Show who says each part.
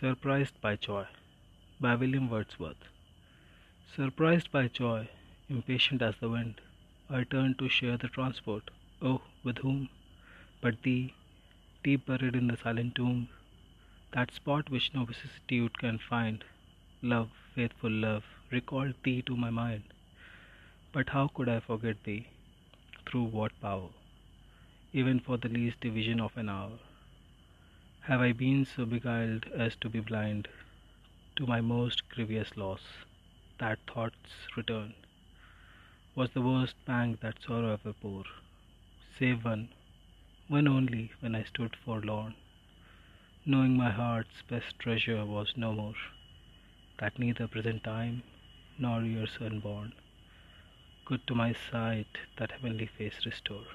Speaker 1: Surprised by Joy by William Wordsworth. Surprised by joy, impatient as the wind, I turn to share the transport. Oh, with whom? But thee, deep buried in the silent tomb, that spot which no vicissitude can find. Love, faithful love, recalled thee to my mind. But how could I forget thee? Through what power? Even for the least division of an hour. Have I been so beguiled as to be blind to my most grievous loss? That thought's return was the worst pang that sorrow ever bore, save one, one only, when I stood forlorn, knowing my heart's best treasure was no more, that neither present time nor years unborn could to my sight that heavenly face restore.